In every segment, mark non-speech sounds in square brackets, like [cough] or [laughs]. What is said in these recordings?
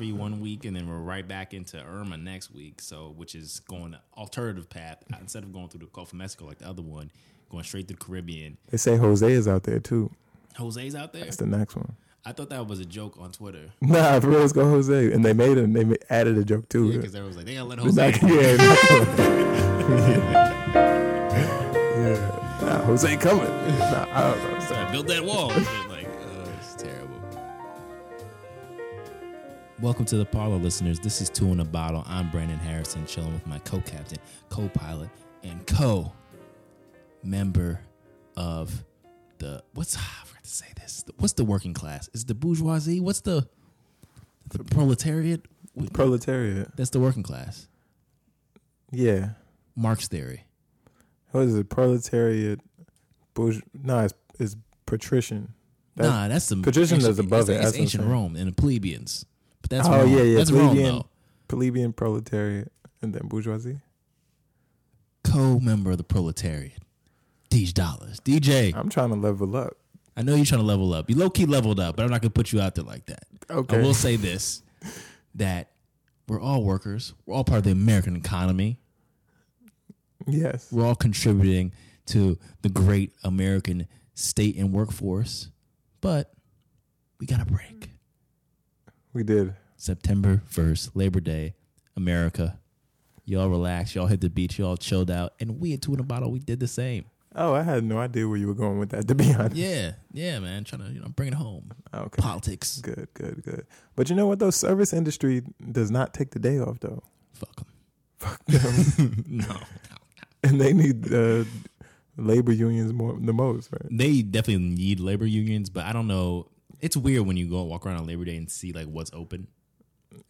One week, and then we're right back into Irma next week. So, which is going alternative path instead of going through the Gulf of Mexico like the other one, going straight to the Caribbean. They say Jose is out there too. Jose's out there. That's the next one. I thought that was a joke on Twitter. Nah, for real, let's go Jose. And they made it. They ma- added a joke too. Yeah, because was like, they gotta let Jose. not- yeah, [laughs] [laughs] yeah. Nah, Jose coming. Nah, I don't know. So I built that wall. [laughs] Welcome to the parlor, listeners. This is Two in a Bottle. I'm Brandon Harrison, chilling with my co-captain, co-pilot, and co-member of the what's ah, I forgot to say this. What's the working class? Is it the bourgeoisie? What's the the proletariat? Proletariat. That's the working class. Yeah. Marx theory. What is it? Proletariat. Bourge- nah, it's, it's patrician. That- nah, that's the patrician is above it's, it, It's that's ancient. Rome and the plebeians. But that's oh Rome. yeah, yeah. That's plebeian, though. plebeian proletariat, and then bourgeoisie. co-member of the proletariat. These dollars. DJ, I'm trying to level up. I know you're trying to level up. You low key leveled up, but I'm not gonna put you out there like that. Okay. I will say [laughs] this that we're all workers. We're all part of the American economy. Yes. We're all contributing to the great American state and workforce. But we got a break. We did. September 1st, Labor Day, America. Y'all relaxed. Y'all hit the beach. Y'all chilled out. And we at Two in a Bottle, we did the same. Oh, I had no idea where you were going with that. To be [laughs] honest. Yeah, yeah, man. Trying to, you know, bring it home. Okay. Politics. Good, good, good. But you know what? though? service industry does not take the day off though, Fuck them. Fuck them. [laughs] [laughs] no. and they need uh, labor unions more the most, right? They definitely need labor unions, but I don't know. It's weird when you go walk around on Labor Day and see like what's open.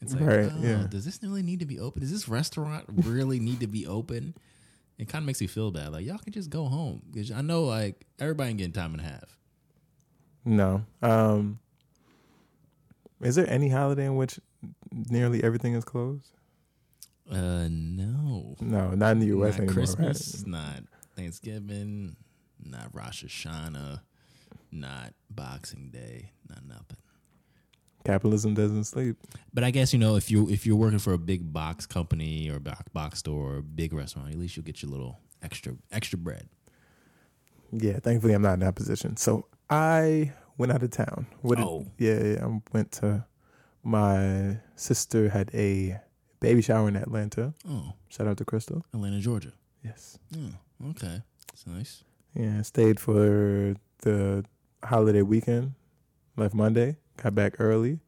It's like, Right, oh, yeah. does this really need to be open? Does this restaurant really need to be open? It kind of makes me feel bad. Like y'all can just go home because I know like everybody ain't getting time and a half. No. Um, is there any holiday in which nearly everything is closed? Uh, no. No, not in the U.S. not anymore. Christmas, Right? not Thanksgiving, not Rosh Hashanah, not Boxing Day, not nothing. Capitalism doesn't sleep. But I guess you know if you if you're working for a big box company or box box store or a big restaurant, at least you'll get your little extra extra bread. Yeah, thankfully I'm not in that position. So I went out of town. What did- Oh. yeah, yeah, I went to my sister had a baby shower in Atlanta. Oh, Shout out to Crystal. Atlanta, Georgia. Yes. Oh, okay, that's nice. Yeah, stayed for the holiday weekend. Left Monday, got back early.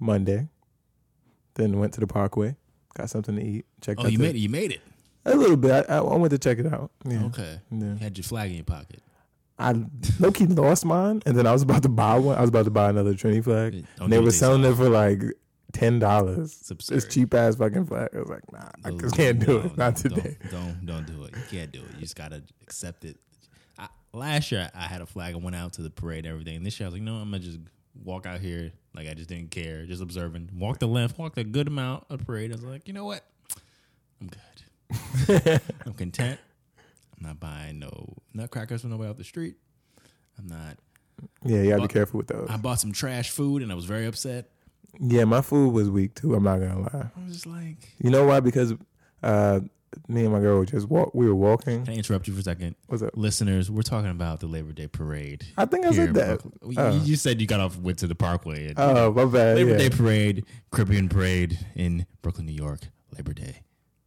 Monday, then went to the Parkway, got something to eat. Checked Oh, out you the- made it. You made it. a little bit. I, I went to check it out. Yeah. Okay, Yeah. you had your flag in your pocket. I low key lost mine, and then I was about to buy one. I was about to buy another Trinity flag. And they were selling it for like ten dollars. It's cheap ass fucking flag. I was like, nah, I just can't do no, it. Not today. Don't, don't don't do it. You can't do it. You just gotta accept it. I, last year I had a flag. I went out to the parade and everything. And this year I was like, no, I'm gonna just walk out here like I just didn't care, just observing. Walk the length, walk a good amount of parade. I was like, you know what? I'm good. [laughs] I'm content. I'm not buying no nutcrackers from nobody off the street. I'm not. Yeah, you gotta be careful with those. I bought some trash food and I was very upset. yeah, my food was weak too. I'm not gonna lie. I was just like, You know why? Because uh, me and my girl just walk. We were walking. can I interrupt you for a second? What's up? Listeners, we're talking about the Labor Day parade. I think I said that. Brooklyn. You-. You said you got off, went to the Parkway. Oh, my bad. Labor yeah. Day parade, Caribbean parade in Brooklyn, New York. Labor Day.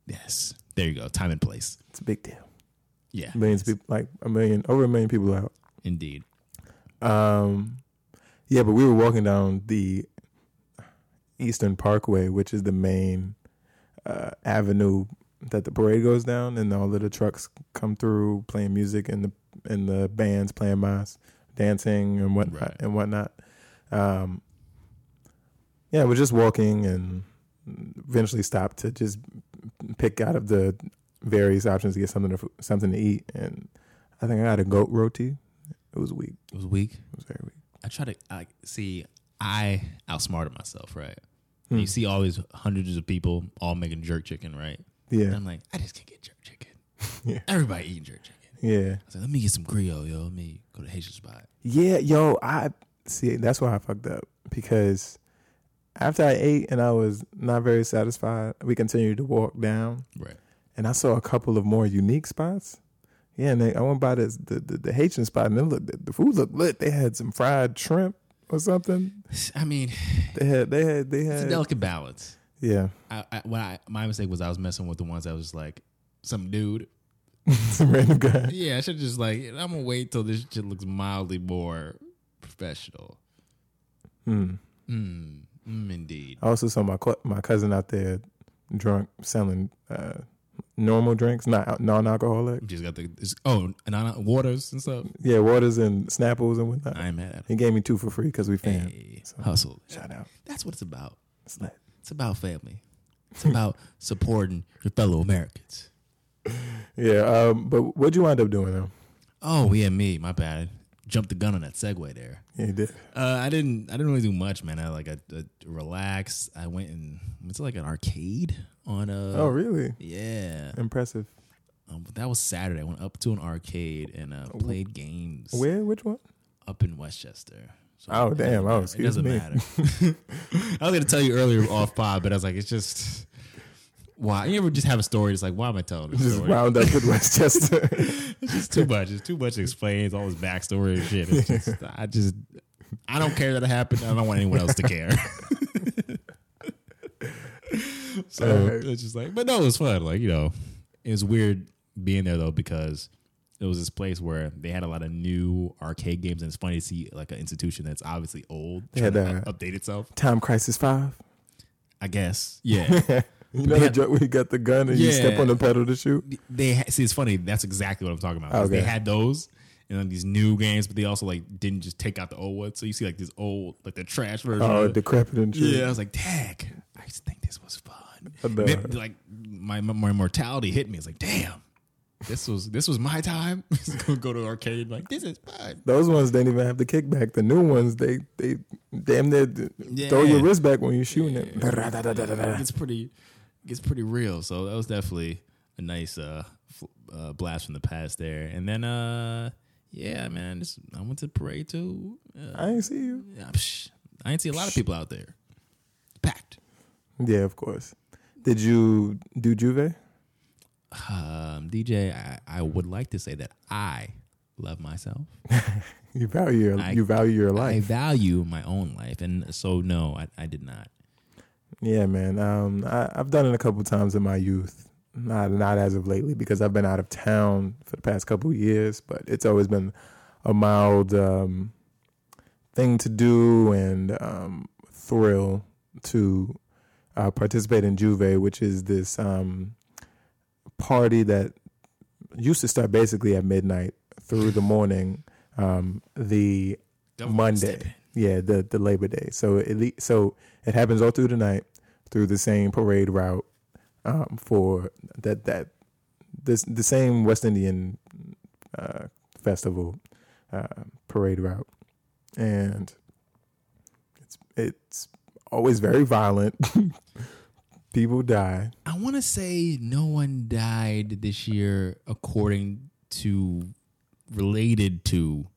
Yes, there you go. Time and place. It's a big deal. Yeah, Millions of people, like a million, over a million people out. indeed. Um, yeah, but we were walking down the Eastern Parkway, which is the main uh, avenue that the parade goes down, and all of the trucks come through playing music, and the and the bands playing mas, dancing and whatnot Right. and whatnot. Um, yeah, we're just walking, and eventually stopped to just pick out of the various options to get something to something to eat, and I think I got a goat roti. It was weak. It was weak. It was very weak. I try to I see. I outsmarted myself, right? Hmm. You see all these hundreds of people all making jerk chicken, right? And I'm like, I just can't get jerk chicken. [laughs] Yeah. Everybody eating jerk chicken. yeah, I was like, let me get some Creole, yo. Let me go to Haitian spot. yeah. Yo, I see. That's why I fucked up because after I ate and I was not very satisfied, we continued to walk down, Right. and I saw a couple of more unique spots. Yeah, and they, I went by this the, the the Haitian spot, and looked, the, the food looked lit. They had some fried shrimp or something. I mean, They had they had they had it's a delicate balance. Yeah I, I, what I, my mistake was I was messing with the ones that was just like some dude. [laughs] some random guy. Yeah, I should just like I'm gonna wait till this shit looks mildly more professional. Hmm. Hmm. mm, indeed. I also saw my my cousin out there drunk selling uh, normal drinks, not non alcoholic. Just got the oh and I, waters and stuff. Yeah, waters and Snapples and whatnot. I ain't mad at He gave me two for free because we fans. Hey, So- hustle. Shout out. That's what it's about. It's lit. It's about family. It's about supporting your fellow Americans. Yeah, um, but what'd you wind up doing though? Oh yeah, me. My bad. Jumped the gun on that segue there. Yeah, you did. Uh, I didn't. I didn't really do much, man. I like I, I relaxed. I went and went to like an arcade on a. oh, really? Yeah, Impressive. um, that was Saturday. I went up to an arcade and uh, played games Where? Which one? up in Westchester. So Oh, damn. Oh, excuse it doesn't me. matter. [laughs] I was gonna tell you earlier off pod, but I was like, it's just why. You ever just have a story? It's like, why am I telling this Just story? wound up with [laughs] Westchester. It's just too much. It's too much to explain. It's all this backstory and shit. It's just, [laughs] I just, I don't care that it happened. I don't want anyone else to care. so it's just like, but no, it was fun. Like you know, it was weird being there though because it was this place where they had a lot of new arcade games, and it's funny to see like an institution that's obviously old They had, to uh, update itself. Time Crisis Five. I guess, [laughs] yeah. You know the joke where you got the gun and you step on the pedal to shoot. they see it's funny. That's exactly what I'm talking about. 'cause They had those and then these new games, but they also like didn't just take out the old ones. So you see like this old, like the trash version. Oh, decrepit and shit. yeah. I was like, Tag, I just think this was fun. Then, like my my mortality hit me. It's like, damn, this was this was my time. [laughs] Go go to arcade. Like this is fun. Those ones didn't even have the kickback. The new ones, they they damn near Yeah. throw your wrist back when you're shooting it. It gets pretty gets pretty real. So that was definitely a nice uh, uh blast from the past there. And then uh yeah, man, just, I went to parade too. Uh, I ain't see you. yeah, psh, I didn't see a lot of people out there. Packed. Yeah, of course. Did you do J'ouvert? Um, DJ, I, I would like to say that I love myself. [laughs] You value your I- you value your life. I value my own life, and so no, I, I did not. Yeah, man. Um, I, I've done it a couple times in my youth. Not not as of lately because I've been out of town for the past couple of years. But it's always been a mild um, thing to do and um, thrill to uh, participate in J'ouvert, which is this um, party that used to start basically at midnight through the morning. Um, the Monday. Yeah, the the Labor Day. So it so it happens all through the night through the same parade route um, for that that this the same West Indian uh, festival uh, parade route, and it's it's always very violent. [laughs] People die. I want to say no one died this year, according to related to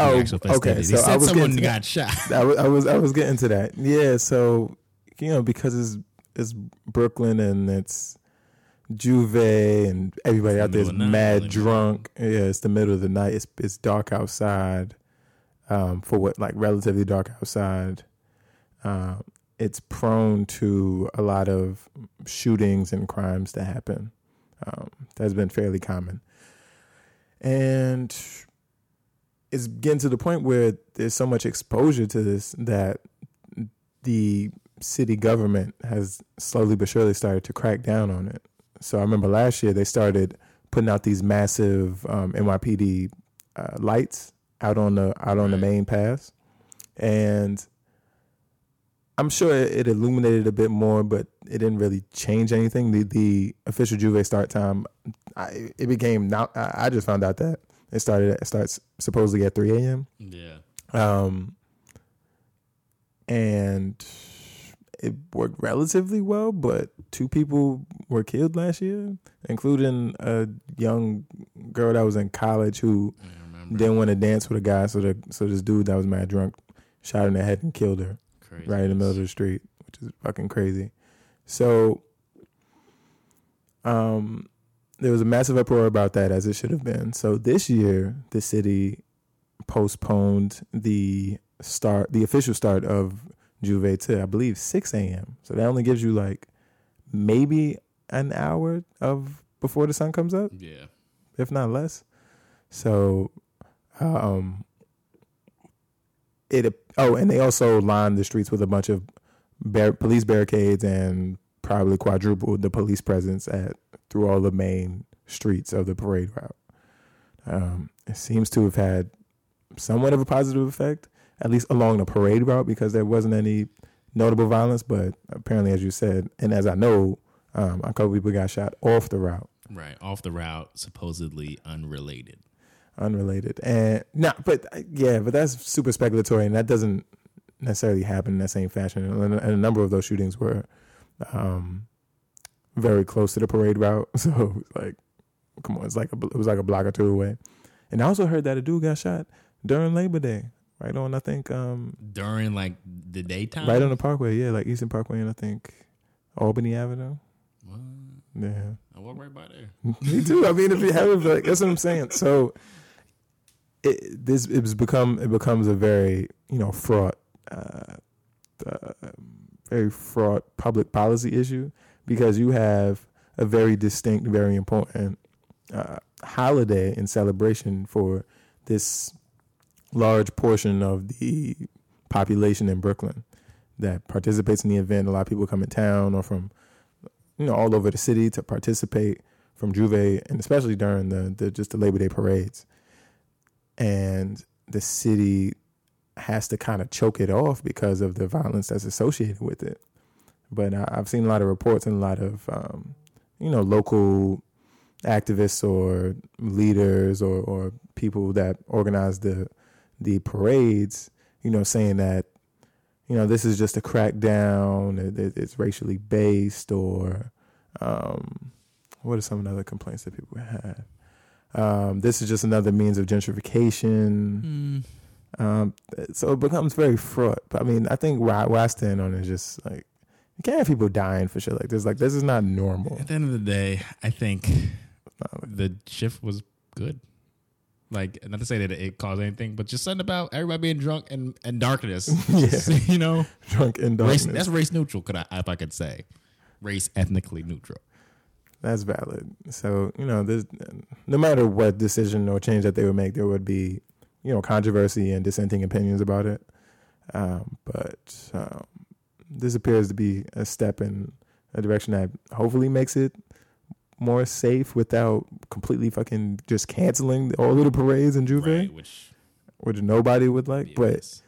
Oh, okay, so I was someone getting- got shot. [laughs] I was, I was I was getting to that. Yeah, so you know because it's it's Brooklyn and it's J'ouvert and everybody out there is middle of the night, mad really. drunk. Yeah, it's the middle of the night. It's it's dark outside. Um, for what like relatively dark outside. Um, it's prone to a lot of shootings and crimes that happen. Um, that's been fairly common, and it's getting to the point where there's so much exposure to this that the city government has slowly but surely started to crack down on it. So I remember last year they started putting out these massive um, NYPD uh, lights out on the out on the main paths, and I'm sure it, illuminated a bit more, but it didn't really change anything. The the official J'ouvert start time, I, it became now. I I just found out that it started. It starts supposedly at 3 a.m. Yeah. Um, and it worked relatively well, but two people were killed last year, including a young girl that was in college who didn't want to dance with a guy. So the so this dude that was mad drunk shot her in the head and killed her Crazy. right in the middle of the street, which is fucking crazy. So, um, there was a massive uproar about that, as it should have been. So this year, the city postponed the start, the official start of J'ouvert to, I believe, six a.m. So that only gives you like maybe an hour of before the sun comes up, Yeah. if not less. So, um, it oh, and they also lined the streets with a bunch of bar- police barricades and probably quadrupled the police presence at through all the main streets of the parade route. Um, it seems to have had somewhat of a positive effect, at least along the parade route, because there wasn't any notable violence. But apparently, as you said, and as I know, um, a couple people got shot off the route. Right. Off the route, supposedly unrelated. Unrelated. And no, but uh, yeah, but that's super speculatory, and that doesn't necessarily happen in that same fashion. And, a number of those shootings were um, very close to the parade route, [laughs] so like, come on, it's like a, it was like a block or two away. And I also heard that a dude got shot during Labor Day, right on I think um, During like the daytime? right on the Parkway, yeah, like Eastern Parkway, and I think Albany Avenue. What? Yeah. I walk right by there. [laughs] Me too. I mean, if you have like that's what I'm saying. So it, this it's become it becomes a very you know fraught, uh, uh, very fraught public policy issue because you have a very distinct, very important uh, holiday and celebration for this large portion of the population in Brooklyn that participates in the event. A lot of people come in town or from you know all over the city to participate from J'ouvert and especially during the, the just the Labor Day parades. And the city has to kind of choke it off because of the violence that's associated with it. But I, I've seen a lot of reports and a lot of um, you know local activists or leaders or, or people that organize the the parades, you know, saying that you know this is just a crackdown, it- it's racially based, or um, what are some of the other complaints that people had? Um, this is just another means of gentrification. Mm. Um, so it becomes very fraught. But I mean, I think where I, where I stand on it is just like you can't have people dying for shit like this. Like this is not normal. At the end of the day, I think the shift was good. Like, not to say that it caused anything, but just something about everybody being drunk and, and darkness. [laughs] Just, you know, drunk in race, darkness. that's race neutral. Could I, if I could say, race ethnically neutral. That's valid. So you know, there's no matter what decision or change that they would make, there would be you know controversy and dissenting opinions about it. Um, but um, this appears to be a step in a direction that hopefully makes it more safe without completely fucking just canceling all of the parades in J'ouvert, Right, which which nobody would like. But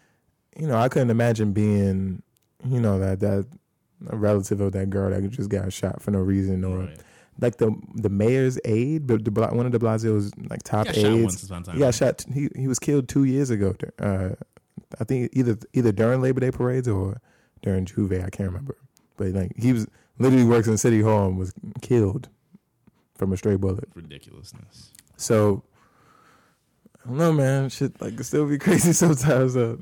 you know, I couldn't imagine being you know that that a relative of that girl that just got shot for no reason or Right. Like the the mayor's aide, but the Bla- one of de Blasio's like top shot aides. once upon. He got shot. He he was killed two years ago. Uh, I think either either during Labor Day parades or during J'ouvert. I can't remember. But like he was literally works in City Hall and was killed from a stray bullet. ridiculousness. So I don't know, man. Shit like it still be [laughs] crazy sometimes. Uh,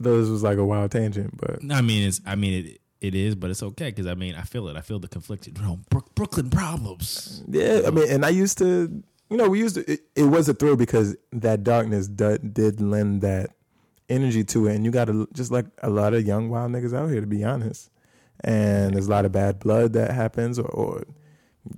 those was like a wild tangent, but I mean, it's. I mean, it. It is, but it's okay because I mean, I feel it. I feel the conflicted. You know, Brooklyn problems. Yeah, I mean, and I used to, you know, we used to. It, it was a thrill because that darkness d- did lend that energy to it, and you got a, just like a lot of young wild niggas out here, to be honest. And there's a lot of bad blood that happens, or, or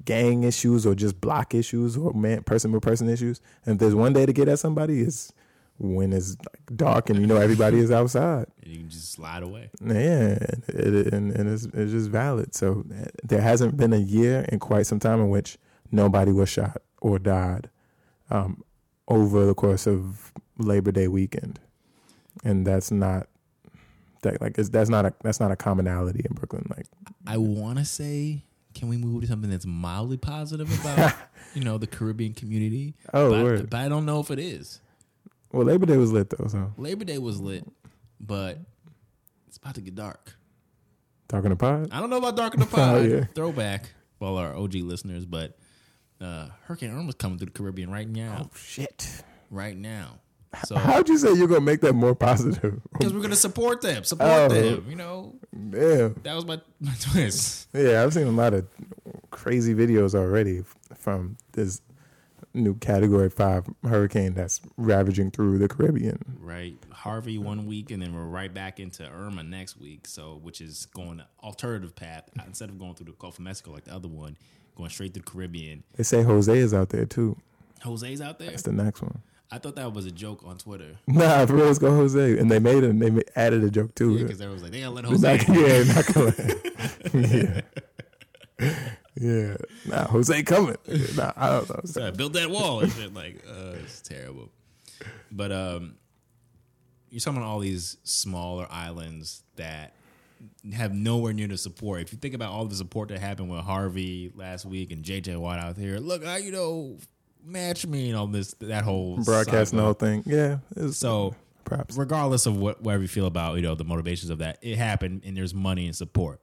gang issues, or just block issues, or man, person with person issues. And if there's one day to get at somebody, it's when it's dark and you know everybody is outside. [laughs] And you can just slide away. Yeah, it, and, and it's, it's just valid. So there hasn't been a year in quite some time in which nobody was shot or died um, over the course of Labor Day weekend, and that's not that like it's, that's not a that's not a commonality in Brooklyn. Like I want to say, can we move to something that's mildly positive about [laughs] you know the Caribbean community? oh, but, word. but I don't know if it is. Well, Labor Day was lit though. So Labor Day was lit, but it's about to get dark. talking to pod. I don't know about dark in the pod. Oh, [laughs] yeah. Throwback for all our OG listeners, but uh, Hurricane Irma's coming through the Caribbean right now. Oh shit! Right now, So How'd you say you're gonna make that more positive? [laughs] because we're gonna support them, support Oh. them. You know, yeah. that was my [laughs] my twist. Yeah, I've seen a lot of crazy videos already from this new Category Five hurricane that's ravaging through the Caribbean. Right, Harvey one week, and then we're right back into Irma next week. So, which is going the alternative path instead of going through the Gulf of Mexico like the other one, going straight through the Caribbean. They say Jose is out there too. Jose's out there. That's the next one. I thought that was a joke on Twitter Nah, for real, let's go Jose. And they made it. They added a joke to because it. everyone was like, "They gotta let Jose." Not, yeah, not gonna. [laughs] [laughs] yeah, [laughs] yeah. Nah, Jose coming. [laughs] Nah, I don't know. So I built that wall and shit. Like, uh, it's terrible. But um, you're talking about all these smaller islands that have nowhere near the support. If you think about all the support that happened with Harvey last week and JJ Watt out here, look, I you know, match me and all this that whole Broadcasting the whole thing. Yeah. It's, So props. regardless of what whatever you feel about you know the motivations of that, it happened and there's money and support,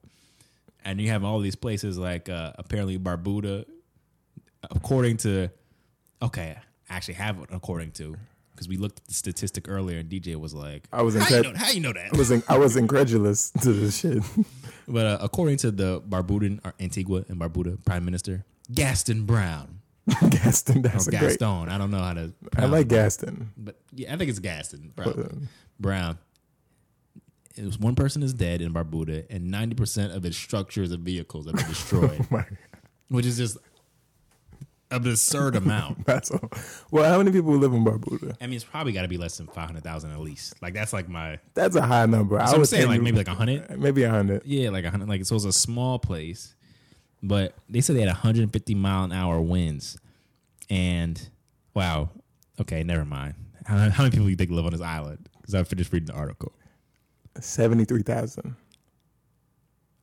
and you have all these places like uh, apparently Barbuda, according to, okay, I actually have it according to because we looked at the statistic earlier and DJ was like, I was how you, know, how you know that? I was in, I was incredulous [laughs] to this shit. But uh, according to the Barbudan or Antigua and Barbuda Prime Minister Gaston Brown [laughs] Gaston, or that's a great. Gaston, I don't know how to. I like Gaston. but yeah, I think it's Gaston Brown. Uh, Brown. It was one person is dead in Barbuda, and ninety percent of its structures and vehicles have been destroyed, [laughs] oh my, which is just an absurd amount. [laughs] that's all. Well, how many people live in Barbuda? I mean, it's probably got to be less than five hundred thousand at least. Like that's like my. That's a high number. I I'm saying like maybe like a hundred. maybe a hundred. Yeah, like a hundred. Like so, it's a small place, but they said they had 150 mile an hour winds, and wow. Okay, never mind. How, how many people do you think live on this island? Because I finished reading the article. Seventy three thousand.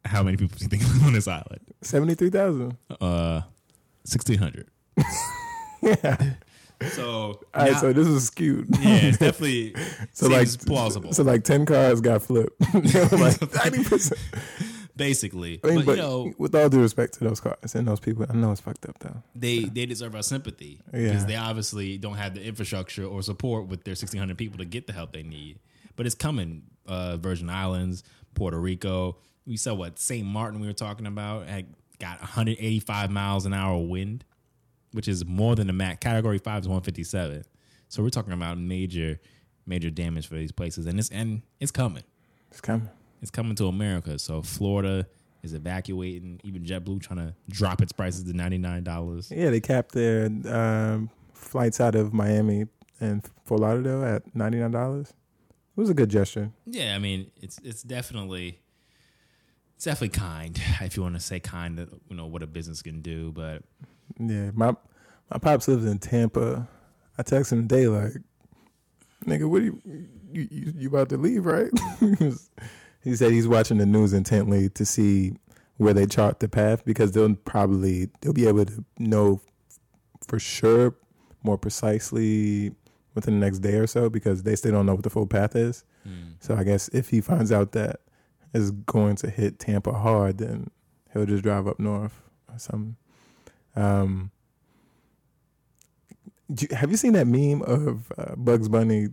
How many people do you think live on this island? Seventy three thousand. Uh, 1600. [laughs] Yeah. So, All right, now- so this is skewed. yeah, it's definitely [laughs] So seems like plausible. So like ten cars got flipped. [laughs] Like ninety percent. basically, I mean, but, but you know, with all due respect to those cars and those people, I know it's fucked up though. they they deserve our sympathy Yeah. because they obviously don't have the infrastructure or support with their 1600 people to get the help they need. But it's coming. Uh, Virgin Islands, Puerto Rico. We saw what St. Martin we were talking about had got 185 miles an hour wind, which is more than the max. Category five is 157. So we're talking about major major damage for these places, and it's and it's coming. It's coming. It's coming to America. So Florida is evacuating. Even JetBlue trying to drop its prices to ninety nine dollars. Yeah, they capped their um, flights out of Miami and Fort Lauderdale at ninety nine dollars. It was a good gesture. Yeah, I mean, it's it's definitely it's definitely kind [laughs] if you want to say kind that you know what a business can do. But Yeah, my my pops lives in Tampa. I text him today like, "Nigga, what are you you, you, you about to leave, right?" [laughs] he said he's watching the news intently to see where they chart the path because they'll probably they'll be able to know for sure more precisely within the next day or so because they still don't know what the full path is. So I guess if he finds out that is going to hit Tampa hard, then he'll just drive up north or something. Um, do have you seen that meme of uh, Bugs Bunny?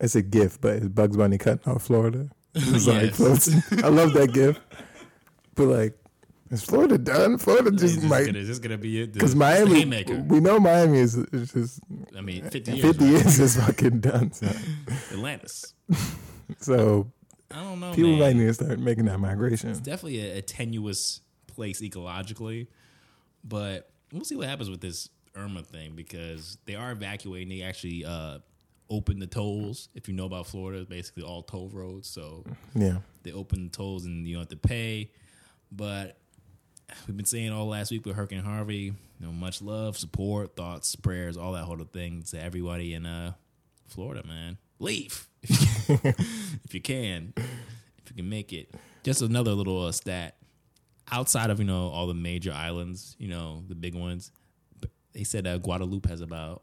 It's a GIF, but it's Bugs Bunny cutting off Florida. [laughs] It's like Yes. I love that GIF. But like, is Florida done? Florida just just might gonna, it's gonna be it. because Miami. haymaker. We know Miami is, is just I mean, fifty years. fifty right? is fucking done. So, [laughs] Atlantis. [laughs] so I don't know. people man. might need to start making that migration. It's definitely a, a tenuous place ecologically, but we'll see what happens with this Irma thing because they are evacuating. They actually uh, opened the tolls. If you know about Florida, it's basically all toll roads. So Yeah. they open the tolls and you don't have to pay. But we've been saying all last week with Hurricane Harvey, you know, much love, support, thoughts, prayers, all that whole thing to everybody in uh, Florida, man. Leave [laughs] if you, can, if you can make it. Just another little uh, stat. Outside of you know all the major islands, you know the big ones, they said uh, Guadeloupe has about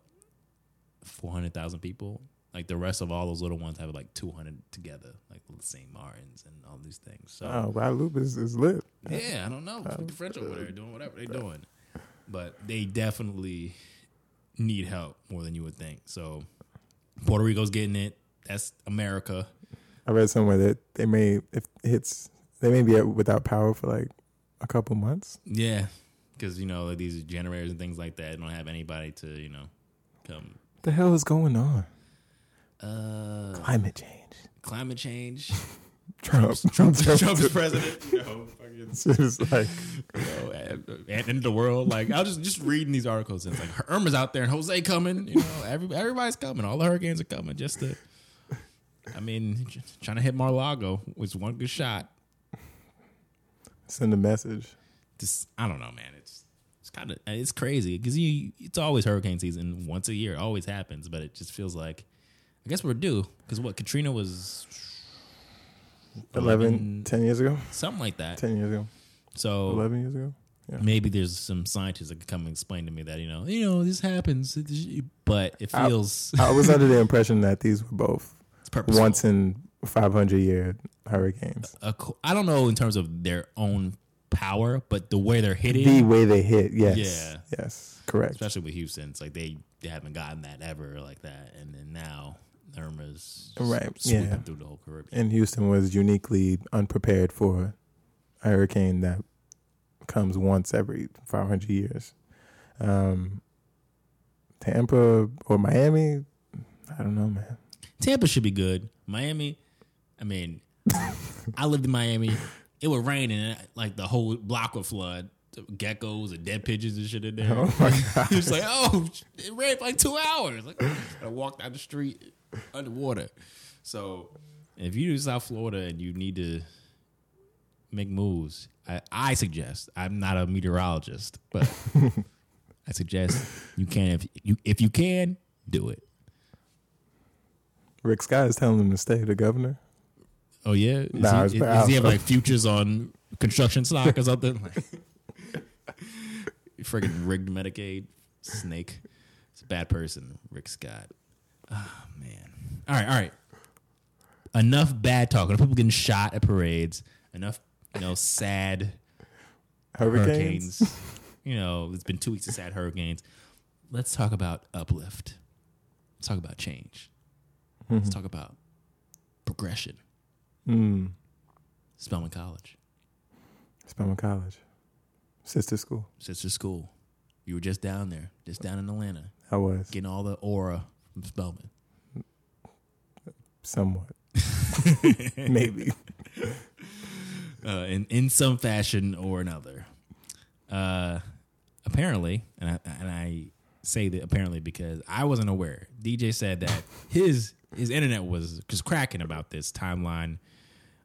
four hundred thousand people. Like the rest of all those little ones have like two hundred together, like St. Martin's and all these things. So Oh, Guadeloupe is, is lit. yeah, I don't know. The French over there, doing whatever they're doing, but they definitely need help more than you would think. So Puerto Rico's getting it. That's America. I read somewhere that they may if it hits they may be without power for like a couple months. Yeah, because you know like these generators and things like that don't have anybody to you know come. What the hell is going on? Uh, Climate change. climate change. [laughs] Trump. Trump, Trump is president. [laughs] Know, fucking, It's like know, and, and in the world, like I was just just reading these articles. And it's like Irma's out there and Jose coming. You know, every, everybody's coming. All the hurricanes are coming. Just to, I mean, trying to hit Mar-a-Lago was one good shot. send a message. Just I don't know, man. It's it's kind of it's crazy because you it's always hurricane season once a year. It always happens, but it just feels like I guess we're due because what Katrina was 11, 10 years ago? something like that. 10 years ago? So 11 years ago? Yeah. maybe there's some scientists that could come and explain to me that you know you know this happens, but it feels I was under the impression that these were both [laughs] once in 500 year hurricanes. A I don't know in terms of their own power, but the way they're hitting, The way they hit, yes. Yeah. Yes, correct. especially with Houston, it's like they, they haven't gotten that ever like that, and then now Irma's Right, sweeping yeah. through the whole Caribbean. And Houston was uniquely unprepared for a hurricane that comes once every 500 years. Um, Tampa or Miami, I don't know, man. Tampa should be good. Miami, I mean, [laughs] I lived in Miami. It would rain and like the whole block would flood. Geckos and dead pigeons and shit in there. Oh my [laughs] god. He was like, "Oh, it rained for like two hours." Like, I walked down the street [laughs] underwater. So, if you do South Florida and you need to make moves, I, I suggest. I'm not a meteorologist, but [laughs] I suggest you can if you if you can do it. Rick Scott is telling him to stay, the governor. Oh yeah, is, Nah, he, is, bad. he have like futures on construction stock or something? Like, [laughs] friggin' rigged Medicaid snake. It's a bad person, Rick Scott. Oh man. All right, all right. Enough bad talk. Enough people getting shot at parades. Enough, you know, sad Hurricanes. hurricanes. you know, it's been two weeks of sad hurricanes. Let's talk about uplift. Let's talk about change. Let's talk about progression. Mm. Spelman College, Spelman College. Sister school. sister school. You were just down there, just down in Atlanta, I was. getting all the aura from Spelman. Somewhat. [laughs] Maybe. [laughs] uh, in in some fashion or another. Uh, apparently, and I, and I say that apparently because I wasn't aware. DJ said that his his internet was just cracking about this timeline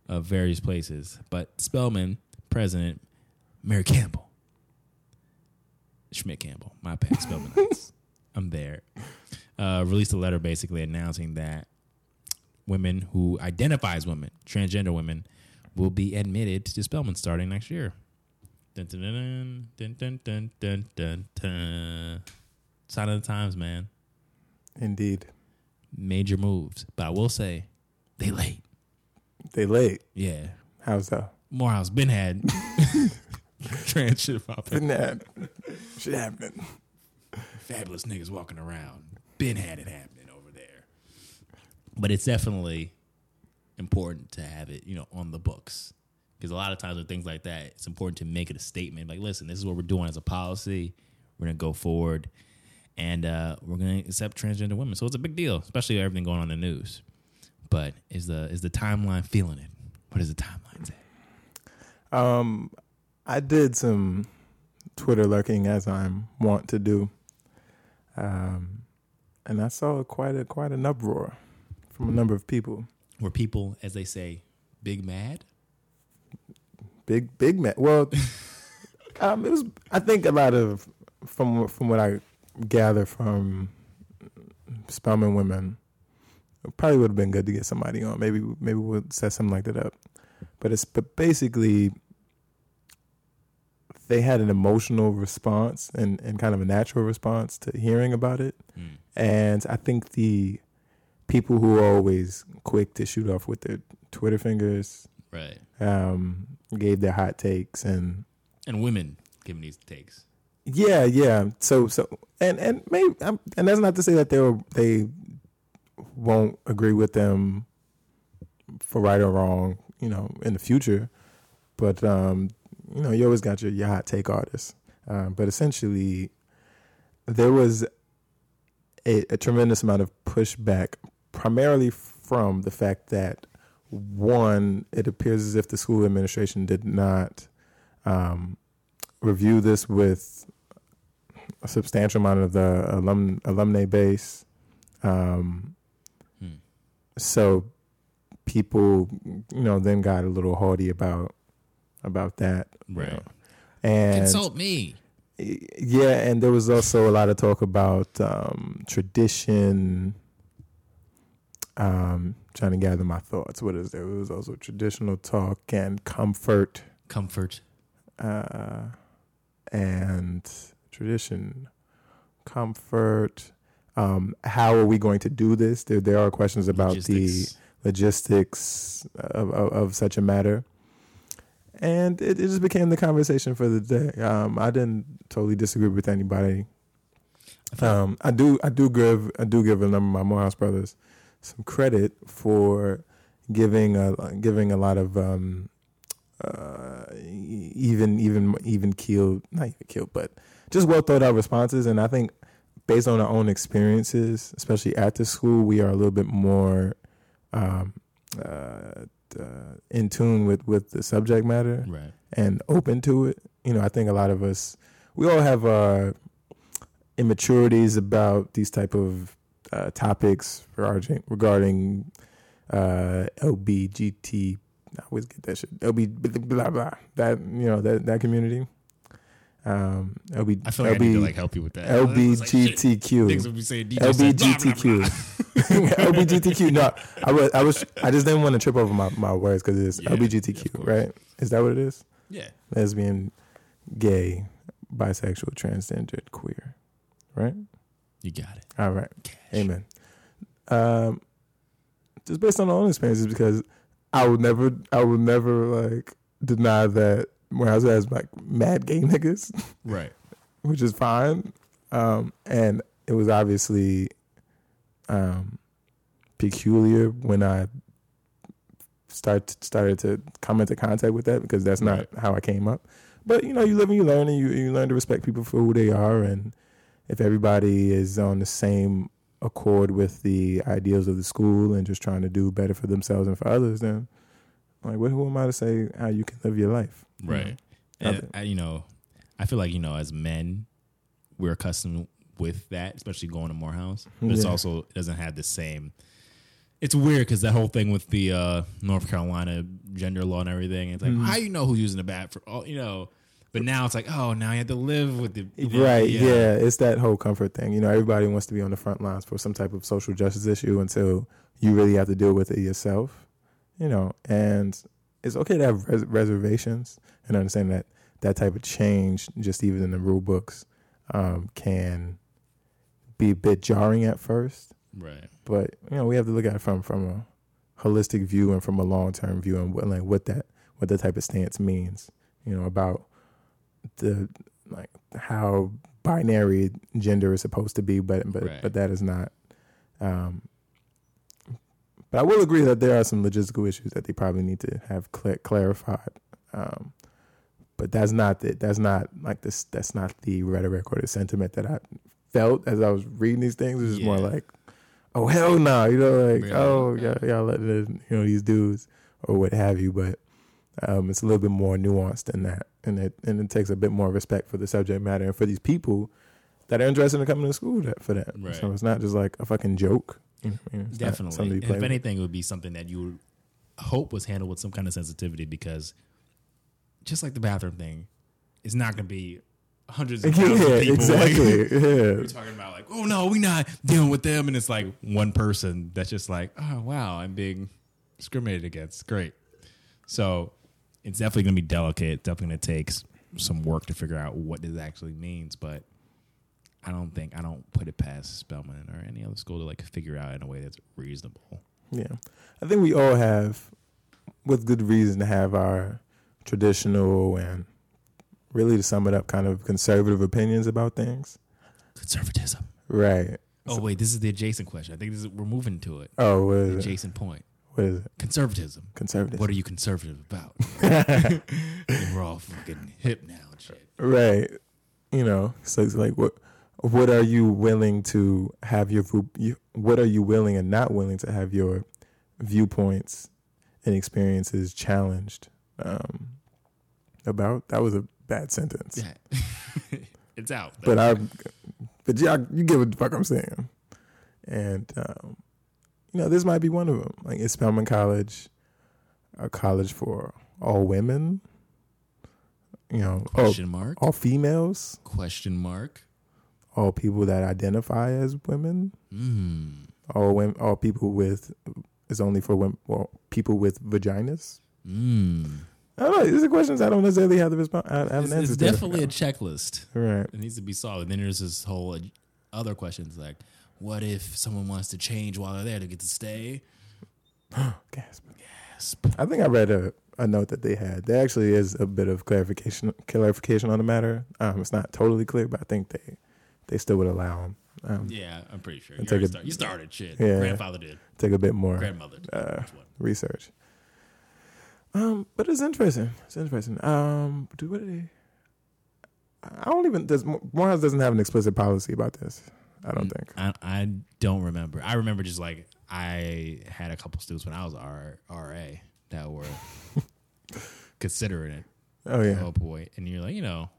of various places, but Spelman president Mary Campbell, Schmidt Campbell, my bad, Spelmanites. [laughs] I'm there uh, released a letter basically announcing that women who identify as women, transgender women, will be admitted to Spelman starting next year. Dun, dun, dun, Sign of the times, man. Indeed. Major moves. But I will say, they late. They late? Yeah. How's that? Morehouse, been had. [laughs] Trans shit popping. Been had. Shit happening. Fabulous niggas walking around. Been had it happening over there. But it's definitely important to have it, you know, on the books. Because a lot of times with things like that, it's important to make it a statement. Like, listen, this is what we're doing as a policy. We're gonna go forward, and uh, we're gonna accept transgender women. So it's a big deal, especially with everything going on in the news. But is the is the timeline feeling it? What is the timeline say? Um, I did some Twitter lurking as I'm wont to do, um, and I saw quite a quite an uproar from a number of people. Were people, as they say, big mad? Big big man. Well, [laughs] um, it was. I think a lot of from from what I gather from Spelman women, it probably would have been good to get somebody on. Maybe maybe we'll set something like that up. But it's but basically they had an emotional response and, and kind of a natural response to hearing about it. Mm. And I think the people who are always quick to shoot off with their Twitter fingers Right. um, gave their hot takes and And women giving these takes. yeah, yeah. So so and and maybe um, and that's not to say that they were they won't agree with them for right or wrong, you know, in the future. But um, you know, you always got your, your hot take artists. Um, but essentially, there was a, a tremendous amount of pushback, primarily from the fact that one, it appears as if the school administration did not um, review this with a substantial amount of the alum alumni base. Um, Hmm. So people, you know, then got a little haughty about about that, you Right. know. And Consult me. yeah, and there was also a lot of talk about um, tradition. Um, trying to gather my thoughts. What is there? It was also traditional talk and comfort, Comfort. uh, and tradition, comfort. Um, how are we going to do this? There, there are questions about logistics. the logistics of, of, of such a matter. And it, it just became the conversation for the day. Um, I didn't totally disagree with anybody. Um, I do, I do give, I do give a number of my Morehouse brothers some credit for giving a giving a lot of um, uh, even even even keeled, not even keeled, but just well thought out responses. And I think based on our own experiences, especially at the school, we are a little bit more um, uh, uh, in tune with with the subject matter right. and open to it. You know, I think a lot of us, we all have uh, immaturities about these type of uh, topics regarding regarding uh, LBGT. I always get that shit. LB blah blah blah. That you know that that community. Um, LB, I feel like I need to like help you with that. It's like, shit, LBGTQ. Be saying DJ said blah, blah, LBGTQ. [laughs] LBGTQ. No, I was, I was, I just didn't want to trip over my, my words because it's Yeah, LBGTQ, course. right? Is that what it is? Yeah. Lesbian, gay, bisexual, transgendered, queer, right? You got it. All right. Cash. Amen. Um, just based on my own experiences, because I would never, I would never like deny that Morehouse has like mad gay niggas, Right. [laughs] which is fine. Um, and it was obviously um, peculiar when I start started to come into contact with that because that's not Right. how I came up. But you know, you live and you learn, and you you learn to respect people for who they are, and if everybody is on the same accord with the ideals of the school and just trying to do better for themselves and for others, then like, what who am I to say how you can live your life? You know? Right. And, I, you know, I feel like, you know, as men, we're accustomed with that, especially going to Morehouse. But it's also, it doesn't have the same. It's weird because that whole thing with the uh, North Carolina gender law and everything. It's like, Mhm. how you know who's using the bat for all, you know? But now it's like, oh, now you have to live with the. Right, yeah. it's that whole comfort thing. You know, everybody wants to be on the front lines for some type of social justice issue until you really have to deal with it yourself. You know, and it's okay to have res- reservations and understand that that type of change, just even in the rule books, um, can be a bit jarring at first. Right. But you know, we have to look at it from from a holistic view and from a long term view, and what like what that what that type of stance means. You know about the like how binary gender is supposed to be, but but Right. but that is not. Um, but I will agree that there are some logistical issues that they probably need to have cla clarified. Um, but that's not the, that's not like this. That's not the rhetoric or the sentiment that I felt as I was reading these things. It was just more like, oh hell no, you know, like Really? oh yeah, y'all letting it, you know these dudes or what have you. But um, it's a little bit more nuanced than that, and it and it takes a bit more respect for the subject matter and for these people that are interested in coming to school that, for that. Right. So it's not just like a fucking joke. You know, what I mean? It's not Definitely. to And be played if anything, it would be something that you would hope was handled with some kind of sensitivity because just like the bathroom thing, it's not going to be hundreds of [laughs] thousands yeah, of people. exactly. [laughs] Like, yeah. we're talking about like, oh no, we're not dealing with them, and it's like one person that's just like, oh wow, I'm being discriminated against. Great. So it's definitely going to be delicate. Definitely going to take some work to figure out what this actually means, but. I don't think I don't put it past Spelman or any other school to like figure out in a way that's reasonable. Yeah. I think we all have, with good reason, to have our traditional and really to sum it up, kind of conservative opinions about things. Conservatism. Right. Oh wait, this is the adjacent question. I think this is, we're moving to it. Oh, what The is it? adjacent point. What is it? Conservatism. Conservative. What are you conservative about? [laughs] [laughs] We're all fucking hip now shit. right. You know, so it's like what what are you willing to have your what are you willing and not willing to have your viewpoints and experiences challenged um about that was a bad sentence Yeah. [laughs] it's out. but I, but yeah, you get what the fuck I'm saying. And um, you know, this might be one of them. Like, is Spelman College a college for all women? You know, all, question mark. all females, Question mark. All people that identify as women, Mm. all women, all people with is only for women, well, people with vaginas. Mm. I don't know. These are questions I don't necessarily have the response. I have an answer it's to. definitely a checklist. right. It needs to be solved. Then there's this whole other questions like, what if someone wants to change while they're there to get to stay? [gasps] Gasp. Gasp. I think I read a, a note that they had. There actually is a bit of clarification clarification on the matter. Um, it's not totally clear, but I think they they still would allow them um, Yeah, I'm pretty sure. You, take a- start, you started shit. Yeah. Grandfather did. take a bit more Grandmother uh, research. Um, but it's interesting. It's interesting. Um, do what they? I don't even. Does Morehouse doesn't have an explicit policy about this? I don't think. I, I don't remember. I remember just like I had a couple students when I was R, RA that were [laughs] considering it. Oh yeah, Oh boy. And you're like, you know,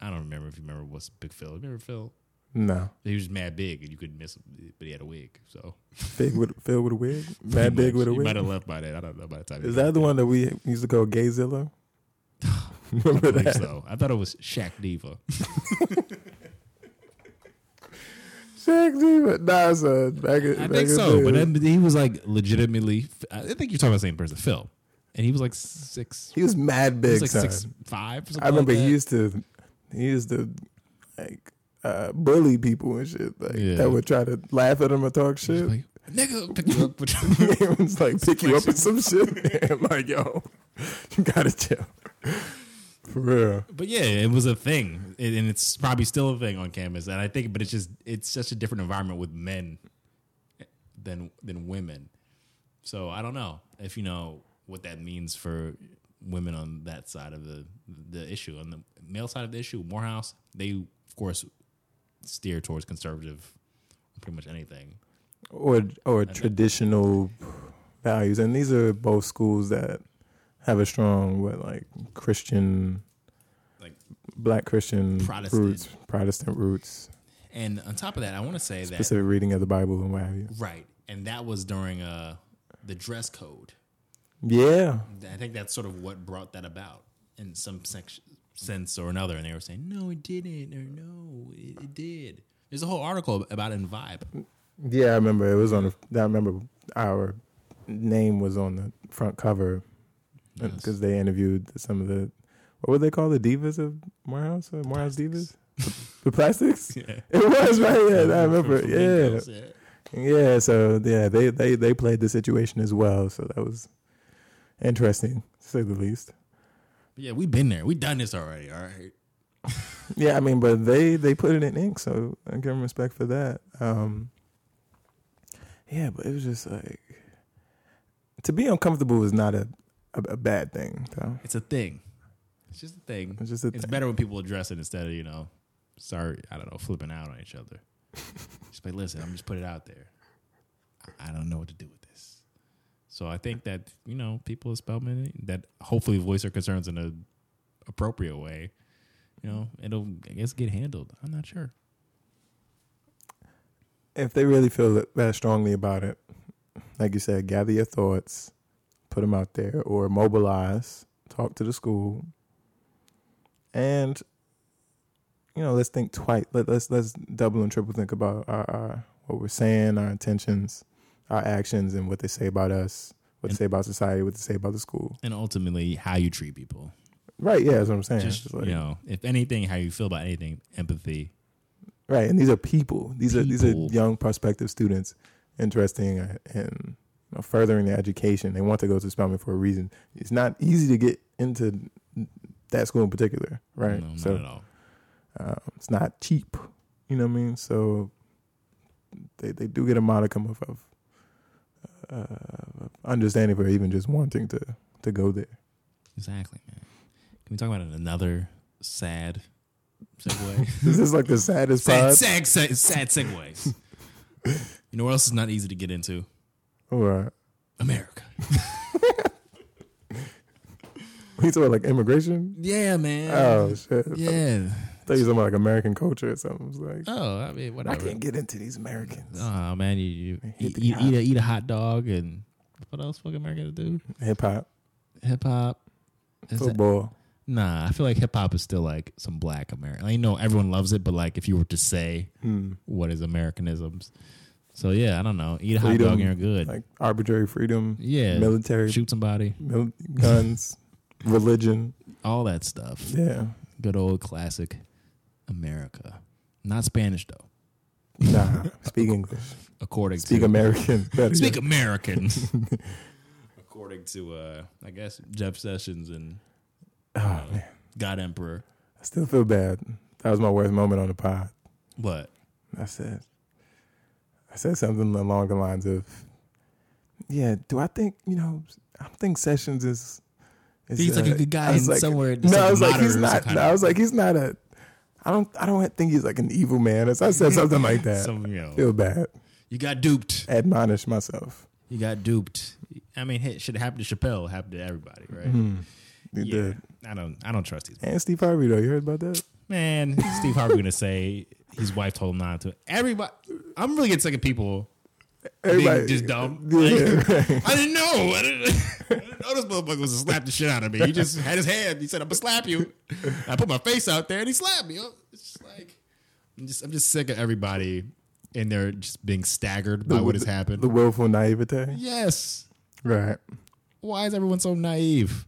I don't remember if you remember what's Big Phil. Remember Phil? No. He was mad big and you couldn't miss him, but he had a wig. So Big with filled with a wig, [laughs] mad big with a wig. He might have left by then. I don't know by the time. Is that the one that we used to call Gayzilla? [sighs] [laughs] I Remember believe that? so. I thought it was Shaq Diva. [laughs] Shaq Diva. Nah, son. Back in, I back think so. the But then he was like legitimately. I think you're talking about the same person, Phil, and he was like six. he was mad He big, was like son. six five. Or something I remember like he used to, he used to, like, uh, bully people and shit. Like Yeah. that would try to laugh at him or talk shit. like, Nigga, [laughs] pick you up. [laughs] it was like [laughs] pick you up with some shit. I'm like, yo, you gotta chill. For real. but yeah, it was a thing, and and it's probably still a thing on campus. And I think, but it's just it's such a different environment with men than than women. So I don't know if you know what that means for women on that side of the the issue. On the male side of the issue, Morehouse, they of course steer towards conservative, pretty much anything. Or or traditional values, and these are both schools that have a strong what like Christian, Like Black Christian Protestant. roots, Protestant roots, And on top of that, I want to say that specific reading of the Bible and what have you. right, and that was during uh the dress code. Yeah, I think that's sort of what brought that about in some section, sense or another. And they were saying, no, it didn't, or no, it, it did. There's a whole article about it in Vibe. Yeah, I remember it was on. The, I remember our name was on the front cover because they interviewed some of the what would they call the divas of Morehouse? Or Morehouse divas, the plastics. [laughs] Yeah. It was right. Yeah, I remember. from Mean Yeah, yeah. yeah. So yeah, they they they played the situation as well. So that was interesting, to say the least. But yeah, we've been there. We've done this already. All right. [laughs] Yeah, I mean, but they they put it in ink, so I give them respect for that. Um, yeah, but it was just like to be uncomfortable is not a a, a bad thing. Though. It's a thing. It's just a thing. It's just a It's thing. better when people address it instead of, you know, start, I don't know, flipping out on each other. [laughs] just like, listen, I'm just put it out there. I I don't know what to do with. So I think that, you know, people at Spelman that hopefully voice their concerns in a appropriate way, you know, it'll I guess get handled. I'm not sure. If they really feel that, that strongly about it, like you said, gather your thoughts, put them out there, or mobilize, talk to the school, and you know, let's think twice. Let, let's let's double and triple think about our, our what we're saying, our intentions, our actions, and what they say about us, what they say about society, what they say about the school. And ultimately how you treat people. Right? Yeah, that's what I'm saying. Just, It's like- you know, if anything, how you feel about anything, empathy. Right, and these are people. These are these are young prospective students interesting uh, in you know, furthering their education. They want to go to Spelman for a reason. It's not easy to get into that school in particular, right? No, not so at all. uh, it's not cheap. You know what I mean? So they they do get a modicum of, of uh, understanding for even just wanting to to go there. Exactly, man. Can we talk about another sad segue? [laughs] This is like the saddest sad, part. sad, sad, sad segues. you know what else is not easy to get into? All right. America. [laughs] We talking about like immigration? Yeah, man. Oh shit! Yeah. Thought you were talking about like American culture or something. I was like, Oh, I mean, whatever. I can't get into these Americans. Oh man, you, you eat, eat, eat, a, eat a hot dog and what else? Fucking Americans do Hip hop, hip hop. Is that- football. Nah, I feel like hip hop is still like some black American. I know everyone loves it, but like if you were to say Hmm. what is Americanisms, so yeah, I don't know. Eat a hot Freedom, dog and you're good. Like arbitrary freedom, yeah, military, shoot somebody, mil- guns, [laughs] religion. all that stuff. Yeah. Good old classic America. Not Spanish though. Nah. [laughs] Speak English. According Speak to American. [laughs] Better speak yet. American. [laughs] according to uh I guess Jeff Sessions and Oh man, God Emperor. I still feel bad. That was my worst moment on the pod. What? I said, I said something along the lines of, "Yeah, do I think you know? I don't think Sessions is." is He's like a uh," good guy I in like- somewhere- No, some I was like, he's not. No, I was like, he's not a. I don't. I don't think he's like an evil man. So I said something like [laughs] that. Some you know feel bad. you got duped. Admonish myself. You got duped. I mean, it should happen to Chappelle. Happened to everybody, right? Hmm. You Yeah. did. I don't. I don't trust these. And Steve Harvey though, you heard about that? Man, [laughs] Steve Harvey gonna say his wife told him not to. Everybody, I'm really getting sick of people being just dumb. Yeah, Like, right. I didn't know. I didn't [laughs] know [laughs] oh, this motherfucker was gonna slap the shit out of me. He just had his hand. He said, "I'm gonna slap you." I put my face out there, and he slapped me. Oh, it's just like I'm just. I'm just sick of everybody in there just being staggered by what has happened. The willful naivete. yes. Right. Why is everyone so naive?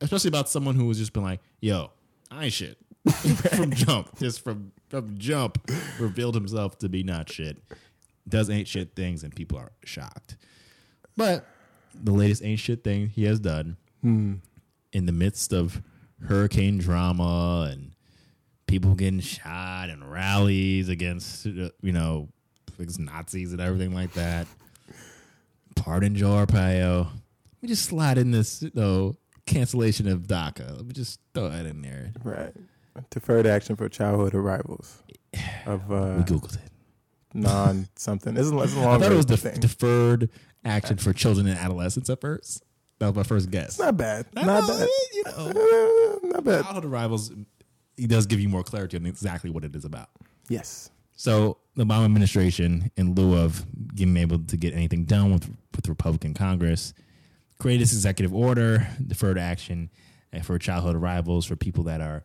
Especially about someone who has just been like, "Yo, I ain't shit." [laughs] from jump, just from from jump, revealed himself to be not shit. Does ain't shit things, and people are shocked. But the latest ancient thing he has done Hmm. in the midst of hurricane drama and people getting shot and rallies against you know against Nazis and everything like that. Pardon Joe Arpaio. We just slide in this you know, cancellation of DACA. Let me just throw that in there. Right. Deferred action for childhood arrivals [sighs] of uh, We googled it. non something. This is, this is a [laughs] I long thought it was def- deferred action for children and adolescents at first. That was my first guess. Not bad. Not know, bad. you know. [laughs] Not bad. Childhood arrivals, he does give you more clarity on exactly what it is about. Yes. So the Obama administration, in lieu of being able to get anything done with with Republican Congress, created this executive order, deferred action uh, for childhood arrivals for people that are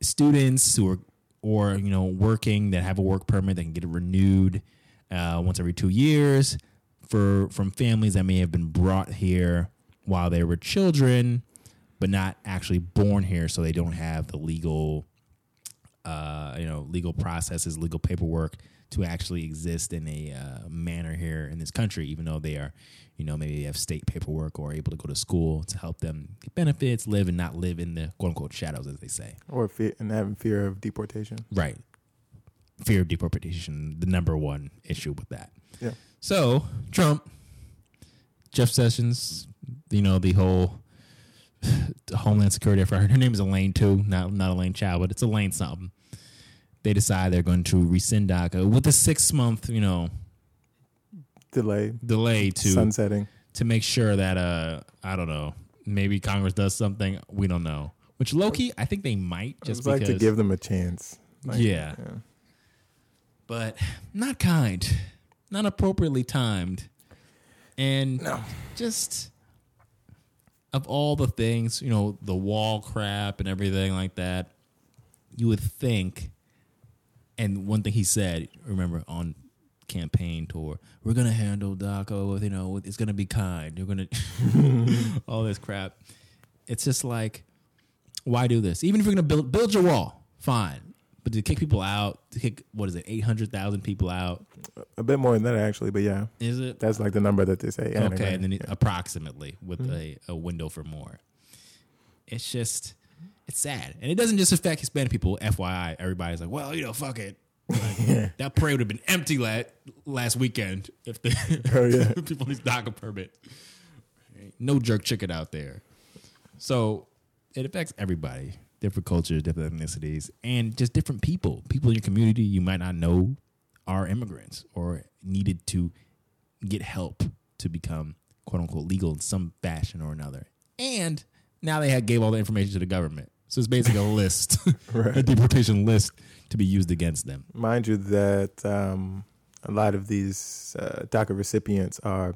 students who are or you know working that have a work permit that can get it renewed uh, once every two years for from families that may have been brought here while they were children but not actually born here so they don't have the legal uh, you know, legal processes, legal paperwork to actually exist in a uh, manner here in this country, even though they are, you know, maybe they have state paperwork or able to go to school to help them get benefits, live and not live in the quote unquote shadows, as they say. Or fear, and having fear of deportation. Right. Fear of deportation, the number one issue with that. Yeah. So, Trump, Jeff Sessions, you know, the whole [sighs] Homeland Security, her, her name is Elaine too, not not Elaine Chao, but it's Elaine something. They decide they're going to rescind DACA with a six month, you know, Delay. delay to Sunsetting. to make sure that uh I don't know, maybe Congress does something. We don't know. Which Loki, I think they might just like because to give them a chance. Like, Yeah. but not kind, not appropriately timed, and just of all the things, you know, the wall crap and everything like that, you would think. And one thing he said, remember on campaign tour, we're gonna handle DACA with you know, with, it's gonna be kind. You're gonna [laughs] [laughs] all this crap. It's just like, why do this? Even if you're gonna build build your wall, fine. But to kick people out, to kick what is it, eight hundred thousand people out? A bit more than that actually, but yeah. Is it? That's like the number that they say. Okay, anyway. and then Yeah. approximately with mm-hmm. a, a window for more. It's just, it's sad, and it doesn't just affect Hispanic people. FYI, everybody's like, well, you know, fuck it. Like, [laughs] that parade would have been empty last last weekend if the [laughs] Oh, yeah. [laughs] people need DACA permit. No jerk chicken out there. So it affects everybody, different cultures, different ethnicities, and just different people. People in your community you might not know are immigrants or needed to get help to become quote unquote legal in some fashion or another. And now they had gave all the information to the government. So it's basically a [laughs] list, a deportation list to be used against them. Mind you, that um, a lot of these uh, DACA recipients are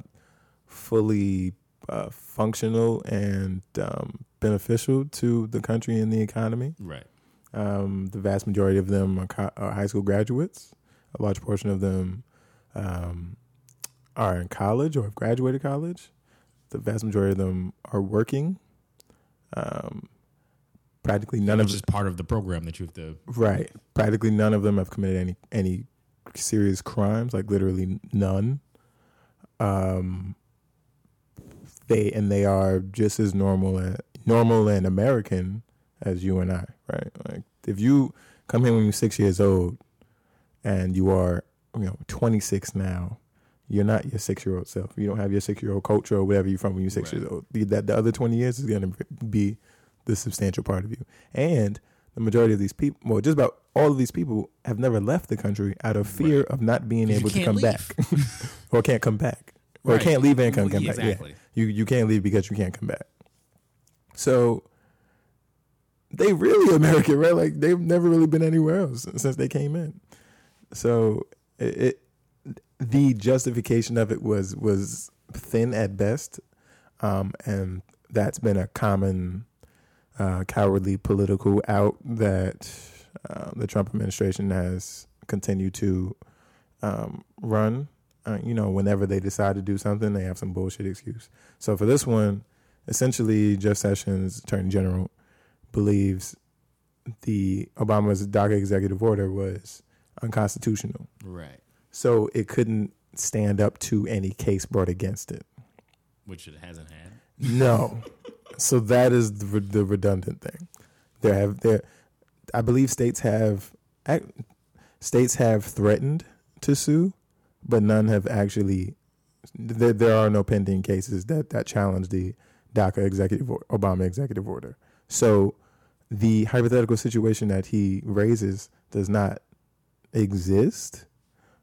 fully uh, functional and um, beneficial to the country and the economy. Right. Um, the vast majority of them are, co- are high school graduates. A large portion of them um, are in college or have graduated college. The vast majority of them are working. Um, practically none of Which is part of the program that you have to right. Practically none of them have committed any any serious crimes. Like literally none. Um, they and they are just as normal and normal and American as you and I. Right. Like if you come here when you're six years old and you are you know 26 now you're not your six year old self you don't have your six year old culture or whatever you're from when you're six Right. years old the, that the other 20 years is going to be the substantial part of you and the majority of these people well just about all of these people have never left the country out of fear Right. of not being able to come leave. back [laughs] or can't come back or Right. can't leave and come, yeah, back yeah exactly. you you can't leave because you can't come back so they really American, right? Like they've never really been anywhere else since they came in. So it, it the justification of it was was thin at best, um, and that's been a common uh, cowardly political out that uh, the Trump administration has continued to um, run. Uh, you know, whenever they decide to do something, they have some bullshit excuse. So for this one, essentially, Jeff Sessions, Attorney General, believes the Obama's DACA executive order was unconstitutional. Right. So it couldn't stand up to any case brought against it. Which it hasn't had. No. [laughs] so that is the, the redundant thing. There have there, I believe states have states have threatened to sue, but none have actually. There, there are no pending cases that that challenge the DACA executive or- Obama executive order. So the hypothetical situation that he raises does not exist.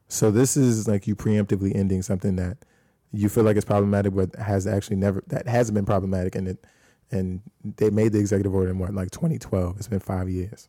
So this is like you preemptively ending something that you feel like it's problematic, but has actually never that hasn't been problematic, and it and they made the executive order in what like 2012. It's been five years.